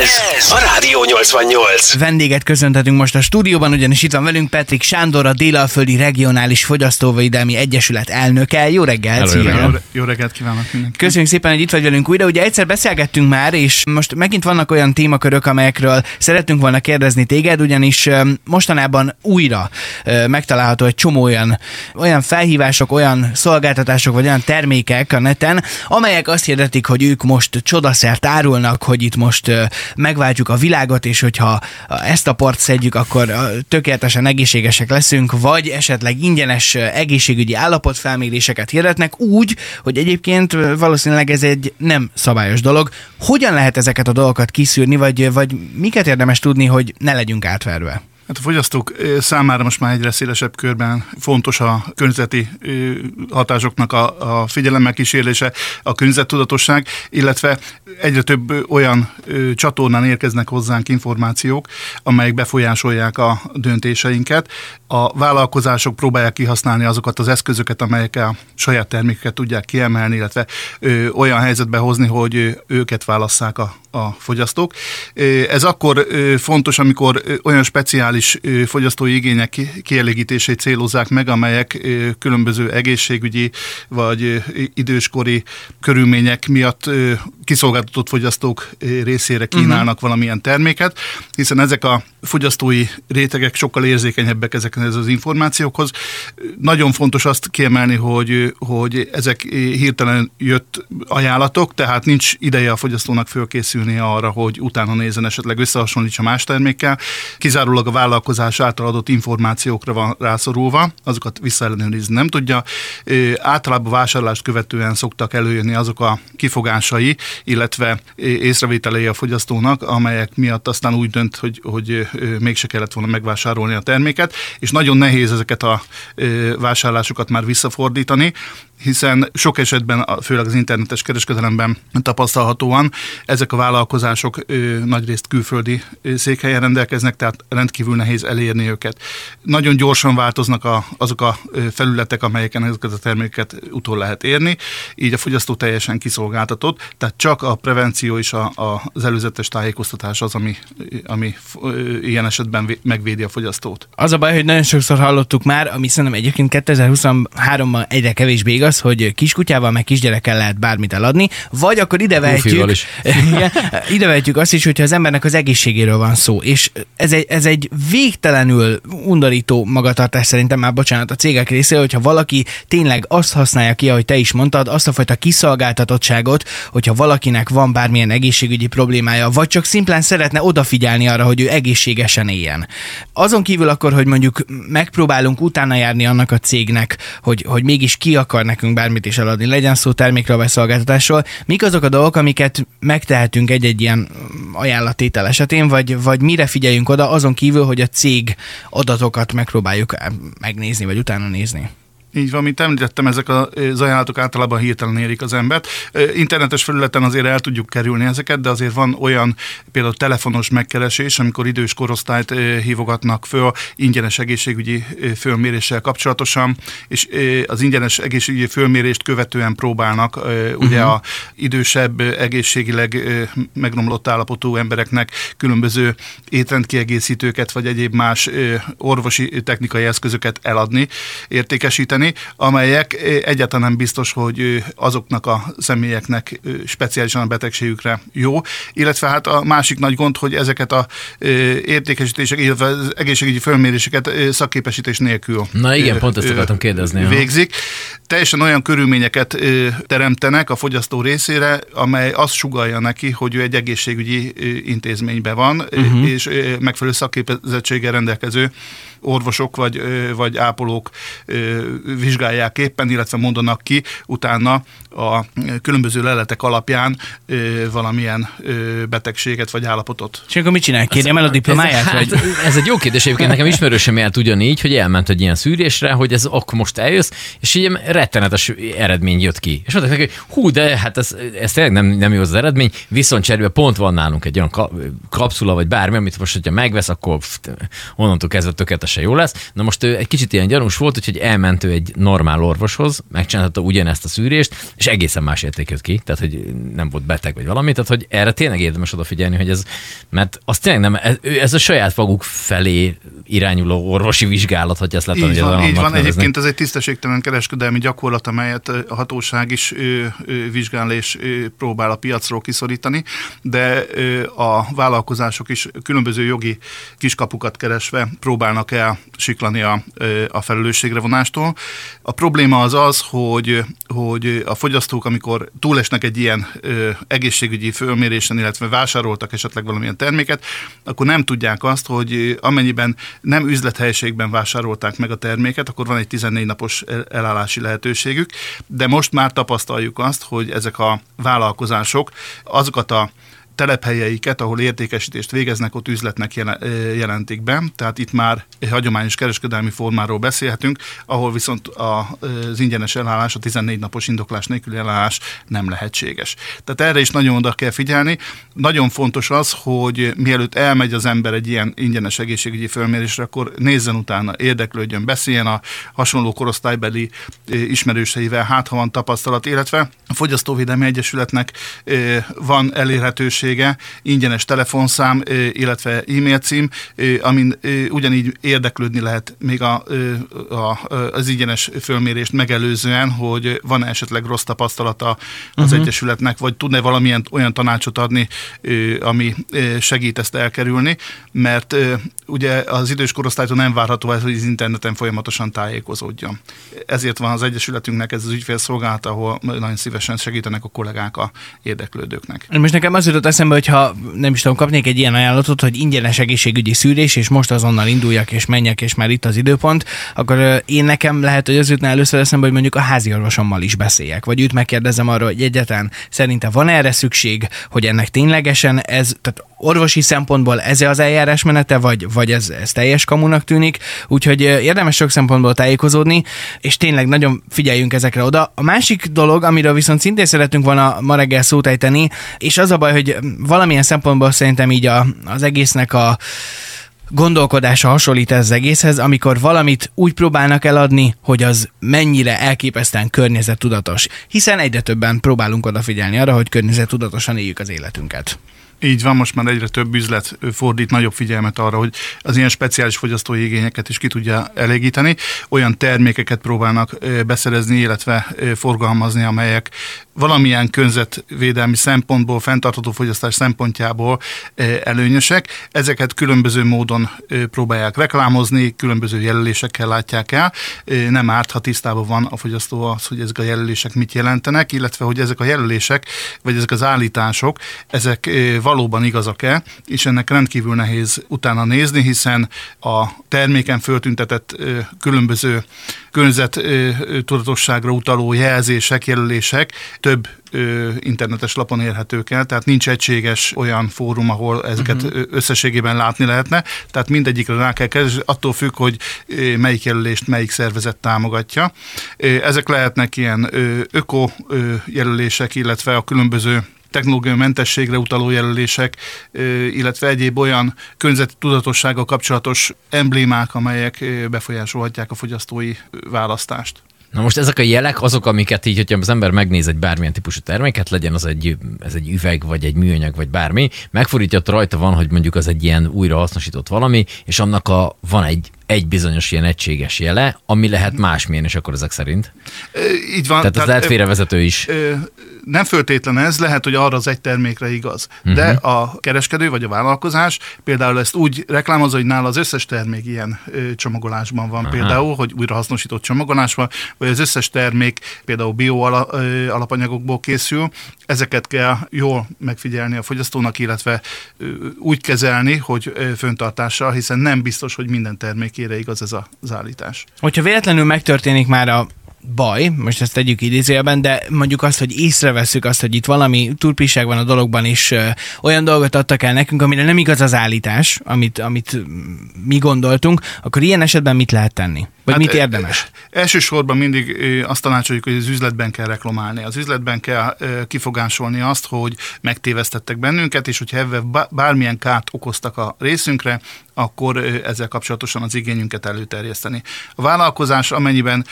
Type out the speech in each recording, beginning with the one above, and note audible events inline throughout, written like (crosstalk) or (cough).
Ez a Rádió 88. Vendéget köszönhetünk most a stúdióban, ugyanis itt van velünk Petrik Sándor, a Délalföldi Regionális Fogyasztóvédelmi Egyesület elnöke. Jó reggelt! Hello, jó, jó reggelt kívánok mindenkinek. Köszönjük szépen, hogy itt vagy velünk újra. Ugye egyszer beszélgettünk már, és most megint vannak olyan témakörök, amelyekről szeretünk volna kérdezni téged, ugyanis mostanában újra megtalálható egy csomó olyan, olyan felhívások, olyan szolgáltatások, vagy olyan termékek a neten, amelyek azt hirdetik, hogy ők most csodaszert árulnak, hogy itt most megváltjuk a világot, és hogyha ezt a port szedjük, akkor tökéletesen egészségesek leszünk, vagy esetleg ingyenes egészségügyi állapotfelméréseket hirdetnek úgy, hogy egyébként valószínűleg ez egy nem szabályos dolog. Hogyan lehet ezeket a dolgokat kiszűrni, vagy, vagy miket érdemes tudni, hogy ne legyünk átverve? Hát a fogyasztók számára most már egyre szélesebb körben fontos a környezeti hatásoknak a, a figyelemmel kísérlése, a környezettudatosság, illetve egyre több olyan csatornán érkeznek hozzánk információk, amelyek befolyásolják a döntéseinket. A vállalkozások próbálják kihasználni azokat az eszközöket, amelyekkel a saját termékeket tudják kiemelni, illetve olyan helyzetbe hozni, hogy őket válasszák a, a fogyasztók. Ez akkor fontos, amikor olyan speciális fogyasztói igények ki- kielégítését célozzák meg, amelyek különböző egészségügyi vagy időskori körülmények miatt ö, kiszolgáltatott fogyasztók ö, részére kínálnak uh-huh. valamilyen terméket, hiszen ezek a fogyasztói rétegek sokkal érzékenyebbek ezekhez az információkhoz. Nagyon fontos azt kiemelni, hogy, hogy ezek hirtelen jött ajánlatok, tehát nincs ideje a fogyasztónak fölkészülni arra, hogy utána nézzen esetleg összehasonlítsa más termékkel. Kizárólag a vállalkozás által adott információkra van rászorulva, azokat visszaellenőrizni nem tudja. Ö, Általában vásárlást követően szoktak előjönni azok a kifogásai, illetve észrevételei a fogyasztónak, amelyek miatt aztán úgy dönt, hogy, hogy mégse kellett volna megvásárolni a terméket, és nagyon nehéz ezeket a vásárlásokat már visszafordítani, hiszen sok esetben, főleg az internetes kereskedelemben tapasztalhatóan, ezek a vállalkozások nagyrészt külföldi székhelyen rendelkeznek, tehát rendkívül nehéz elérni őket. Nagyon gyorsan változnak a, azok a felületek, amelyeken ezeket a termékeket utol lehet érni, így a fogyasztó teljesen kiszolgáltatott, tehát csak a prevenció és a, a, az előzetes tájékoztatás az, ami, ami ilyen esetben vé- megvédi a fogyasztót. Az a baj, hogy nagyon sokszor hallottuk már, ami szerintem egyébként 2023-ban egyre kevésbé igaz, hogy kiskutyával, meg kisgyerekkel lehet bármit eladni, vagy akkor ide vehetjük, Lufival is. (laughs) Igen, ide vehetjük azt is, hogyha az embernek az egészségéről van szó, és ez egy, ez egy végtelenül undorító magatartás szerintem már, bocsánat, a cégek részéről, hogyha valaki tényleg azt használja ki, ahogy te is mondtad, azt a fajta kiszolgáltatottságot, hogyha valakinek van bármilyen egészségügyi problémája, vagy csak szimplán szeretne odafigyelni arra, hogy ő egészségesen éljen. Azon kívül akkor, hogy mondjuk megpróbálunk utána járni annak a cégnek, hogy, hogy mégis ki akar nekünk bármit is eladni, legyen szó termékről vagy szolgáltatásról, mik azok a dolgok, amiket megtehetünk egy-egy ilyen ajánlatétel esetén, vagy, vagy mire figyeljünk oda, azon kívül, hogy a cég adatokat megpróbáljuk megnézni, vagy utána nézni. Így van, mint említettem, ezek az ajánlatok általában hirtelen érik az embert. Internetes felületen azért el tudjuk kerülni ezeket, de azért van olyan például telefonos megkeresés, amikor idős korosztályt hívogatnak föl ingyenes egészségügyi fölméréssel kapcsolatosan, és az ingyenes egészségügyi fölmérést követően próbálnak ö, ugye a idősebb, egészségileg megromlott állapotú embereknek különböző étrendkiegészítőket vagy egyéb más orvosi technikai eszközöket eladni, értékesíteni, amelyek ö, egyáltalán nem biztos, hogy azoknak a személyeknek speciálisan a betegségükre jó, illetve hát a másik nagy gond, hogy ezeket a értékesítések, illetve az egészségügyi fölméréseket szakképesítés nélkül Na igen, pont ezt akartam kérdezni. Végzik. Teljesen olyan körülményeket teremtenek a fogyasztó részére, amely azt sugalja neki, hogy ő egy egészségügyi intézményben van, uh-huh. és megfelelő szakképzettséggel rendelkező orvosok vagy, vagy ápolók vizsgálják éppen, illetve mondanak ki utána a különböző leletek alapján valamilyen betegséget vagy állapotot. És akkor mit csinál? Kérjem el a diplomáját? Ez, Vagy... hát, ez egy jó kérdés, egyébként nekem ismerősöm járt ugyanígy, hogy elment egy ilyen szűrésre, hogy ez akkor most eljössz, és így rettenetes eredmény jött ki. És mondták neki, hogy hú, de hát ez, ez tényleg nem, nem jó az eredmény, viszont cserébe pont van nálunk egy olyan ka- kapszula, vagy bármi, amit most, hogyha megvesz, akkor pff, onnantól kezdve tökéletesen jó lesz. Na most ő egy kicsit ilyen gyanús volt, úgyhogy elment ő egy normál orvoshoz, megcsinálta ugyanezt a szűrést, és egészen más érték jött ki, tehát hogy nem volt beteg vagy valami, tehát hogy erre tényleg érdemes odafigyelni, hogy ez, mert az tényleg nem, ez, ez a saját maguk felé irányuló orvosi vizsgálat, hogy ezt lehet Így van, így van. nevezni. Egyébként ez egy tisztességtelen kereskedelmi gyakorlat, amelyet a hatóság is ö, ö, vizsgál és ö, próbál a piacról kiszorítani, de ö, a vállalkozások is különböző jogi kiskapukat keresve próbálnak el siklani a, a felelősségre vonástól. A probléma az az, hogy, hogy a fogyasztók, amikor túlesnek egy ilyen egészségügyi fölmérésen, illetve vásároltak esetleg valamilyen terméket, akkor nem tudják azt, hogy amennyiben nem üzlethelyiségben vásárolták meg a terméket, akkor van egy 14 napos el- elállási lehetőségük, de most már tapasztaljuk azt, hogy ezek a vállalkozások azokat a telephelyeiket, ahol értékesítést végeznek, ott üzletnek jelentik be. Tehát itt már hagyományos kereskedelmi formáról beszélhetünk, ahol viszont az ingyenes elállás, a 14 napos indoklás nélküli elállás nem lehetséges. Tehát erre is nagyon oda kell figyelni. Nagyon fontos az, hogy mielőtt elmegy az ember egy ilyen ingyenes egészségügyi fölmérésre, akkor nézzen utána, érdeklődjön, beszéljen a hasonló korosztálybeli ismerőseivel, hát ha van tapasztalat, illetve a Fogyasztóvédelmi Egyesületnek van elérhetősége, ingyenes telefonszám, illetve e-mail cím, amin ugyanígy érdeklődni lehet még a, a, az ingyenes fölmérést megelőzően, hogy van esetleg rossz tapasztalata az uh-huh. Egyesületnek, vagy tud-e valamilyen olyan tanácsot adni, ami segít ezt elkerülni, mert ugye az idős korosztálytól nem várható ez, hogy az interneten folyamatosan tájékozódjon. Ezért van az Egyesületünknek ez az ügyfélszolgálat, ahol nagyon szívesen segítenek a kollégák a érdeklődőknek. Most nekem az jutott eszembe, hogy ha nem is tudom, kapnék egy ilyen ajánlatot, hogy ingyenes egészségügyi szűrés, és most azonnal induljak és menjek, és már itt az időpont, akkor én nekem lehet, hogy az jutna először eszembe, hogy mondjuk a házi orvosommal is beszéljek, vagy őt megkérdezem arról, hogy egyetlen szerinte van erre szükség, hogy ennek ténylegesen ez, tehát orvosi szempontból ez az eljárásmenete, vagy, vagy ez, ez teljes kamunak tűnik, úgyhogy érdemes sok szempontból tájékozódni, és tényleg nagyon figyeljünk ezekre oda. A másik dolog, amiről viszont szintén szeretünk volna ma reggel szót ejteni, és az a baj, hogy valamilyen szempontból szerintem így a, az egésznek a gondolkodása hasonlít ez az egészhez, amikor valamit úgy próbálnak eladni, hogy az mennyire elképesztően környezettudatos. Hiszen egyre többen próbálunk odafigyelni arra, hogy környezettudatosan éljük az életünket. Így van, most már egyre több üzlet fordít nagyobb figyelmet arra, hogy az ilyen speciális fogyasztói igényeket is ki tudja elégíteni. Olyan termékeket próbálnak beszerezni, illetve forgalmazni, amelyek valamilyen környezetvédelmi szempontból, fenntartható fogyasztás szempontjából előnyösek. Ezeket különböző módon próbálják reklámozni, különböző jelölésekkel látják el. Nem árt, ha tisztában van a fogyasztó az, hogy ezek a jelölések mit jelentenek, illetve hogy ezek a jelölések, vagy ezek az állítások, ezek valóban igazak-e, és ennek rendkívül nehéz utána nézni, hiszen a terméken föltüntetett különböző környezettudatosságra utaló jelzések, jelölések több internetes lapon érhetők el, tehát nincs egységes olyan fórum, ahol ezeket uh-huh. összességében látni lehetne, tehát mindegyikre rá kell keresni, attól függ, hogy melyik jelölést melyik szervezet támogatja. Ezek lehetnek ilyen öko jelölések, illetve a különböző technológiai mentességre utaló jelölések, illetve egyéb olyan környezeti tudatossággal kapcsolatos emblémák, amelyek befolyásolhatják a fogyasztói választást. Na most ezek a jelek azok, amiket így, hogyha az ember megnéz egy bármilyen típusú terméket, legyen az egy, ez egy üveg, vagy egy műanyag, vagy bármi, megfordítja, rajta van, hogy mondjuk az egy ilyen újrahasznosított valami, és annak a, van egy, egy bizonyos ilyen egységes jele, ami lehet másmilyen, és akkor ezek szerint. Így van. Tehát ez lehet félrevezető is. Nem föltétlen ez, lehet, hogy arra az egy termékre igaz. Uh-huh. De a kereskedő vagy a vállalkozás például ezt úgy reklámozza, hogy nála az összes termék ilyen ö, csomagolásban van Aha. például, hogy újrahasznosított csomagolásban, vagy az összes termék például bio ala, ö, alapanyagokból készül. Ezeket kell jól megfigyelni a fogyasztónak, illetve ö, úgy kezelni, hogy ö, föntartással, hiszen nem biztos, hogy minden termékére igaz ez az állítás. Hogyha véletlenül megtörténik már a baj, most ezt tegyük idézőjelben, de mondjuk azt, hogy észreveszünk azt, hogy itt valami turpiság van a dologban, és ö, olyan dolgot adtak el nekünk, amire nem igaz az állítás, amit, amit mi gondoltunk, akkor ilyen esetben mit lehet tenni? Vagy Hát, mit érdemes? Elsősorban mindig azt tanácsoljuk, hogy az üzletben kell reklamálni. Az üzletben kell kifogásolni azt, hogy megtévesztettek bennünket, és hogyha ebben bá- bármilyen kárt okoztak a részünkre, akkor ezzel kapcsolatosan az igényünket előterjeszteni. A vállalkozás, amennyiben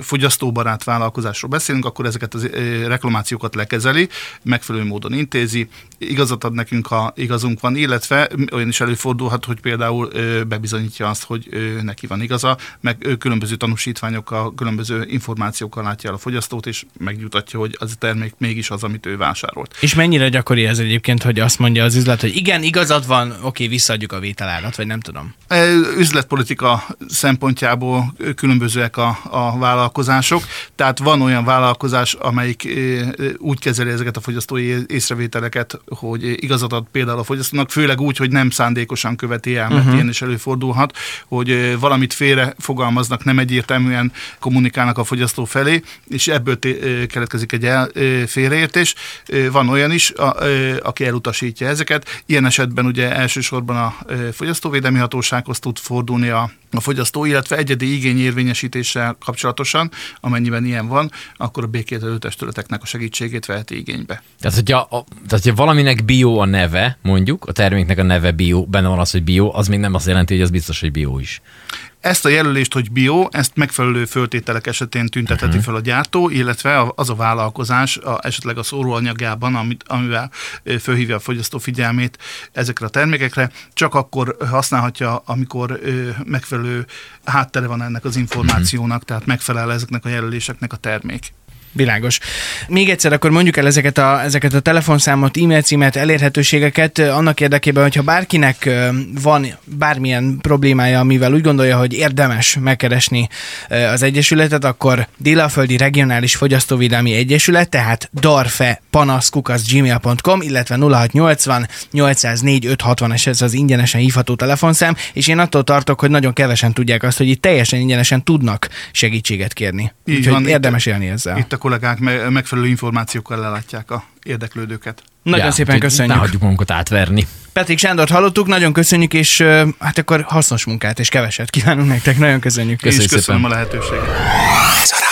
fogyasztóbarát vállalkozásról beszélünk, akkor ezeket ö, reklamációkat lekezeli, megfelelő módon intézi, igazat ad nekünk, ha igazunk van, illetve olyan is előfordulhat, hogy például bebizonyítja azt, hogy neki van igaza, meg különböző tanúsítványokkal, különböző információkkal látja el a fogyasztót, és megnyugtatja, hogy az a termék mégis az, amit ő vásárolt. És mennyire gyakori ez egyébként, hogy azt mondja az üzlet, hogy igen, igazad van, oké, visszaadjuk a vételárat, vagy nem tudom. E, Üzletpolitika szempontjából különbözőek a, a vállalkozások, tehát van olyan vállalkozás, amelyik e, e, úgy kezeli ezeket a fogyasztói észrevételeket, hogy igazat ad például a fogyasztónak, főleg úgy, hogy nem szándékosan követi el, mert uh-huh. ilyen is előfordulhat, hogy valamit félre fogalmaznak, nem egyértelműen kommunikálnak a fogyasztó felé, és ebből té- keletkezik egy el, félreértés. Van olyan is, aki elutasítja ezeket. Ilyen esetben ugye elsősorban a fogyasztóvédelmi hatósághoz tud fordulni a, a fogyasztó, illetve egyedi igényérvényesítéssel kapcsolatosan, amennyiben ilyen van, akkor a békételő testületeknek a segítségét veheti igénybe. Tehát hogyha, a, tehát, hogyha valaminek bio a neve, mondjuk, a terméknek a neve bio, benne van az, hogy bio, az még nem azt jelenti, hogy az biztos, hogy bio is. Ezt a jelölést, hogy bio, ezt megfelelő föltételek esetén tüntetheti uh-huh. fel a gyártó, illetve az a vállalkozás a, esetleg a szóróanyagában, amit, amivel fölhívja a fogyasztó figyelmét ezekre a termékekre, csak akkor használhatja, amikor ö, megfelelő háttere van ennek az információnak, tehát megfelel ezeknek a jelöléseknek a termék. Világos. Még egyszer akkor mondjuk el ezeket a, ezeket a telefonszámot, e-mail címet, elérhetőségeket annak érdekében, hogyha bárkinek van bármilyen problémája, amivel úgy gondolja, hogy érdemes megkeresni az Egyesületet, akkor Délaföldi Regionális Fogyasztóvédelmi Egyesület, tehát darfe panaszkukaszgmail.com, illetve 0680 804 560 es ez az ingyenesen hívható telefonszám, és én attól tartok, hogy nagyon kevesen tudják azt, hogy itt teljesen ingyenesen tudnak segítséget kérni. Így Úgyhogy van, itt- érdemes élni ezzel. Itt a kollégák me- megfelelő információkkal ellátják a érdeklődőket. Nagyon Ja, szépen köszönjük. Ne hagyjuk magunkat átverni. Petrik Sándort hallottuk, nagyon köszönjük, és hát akkor hasznos munkát és keveset kívánunk nektek. Nagyon köszönjük. Köszönjük köszönöm szépen. a lehetőséget.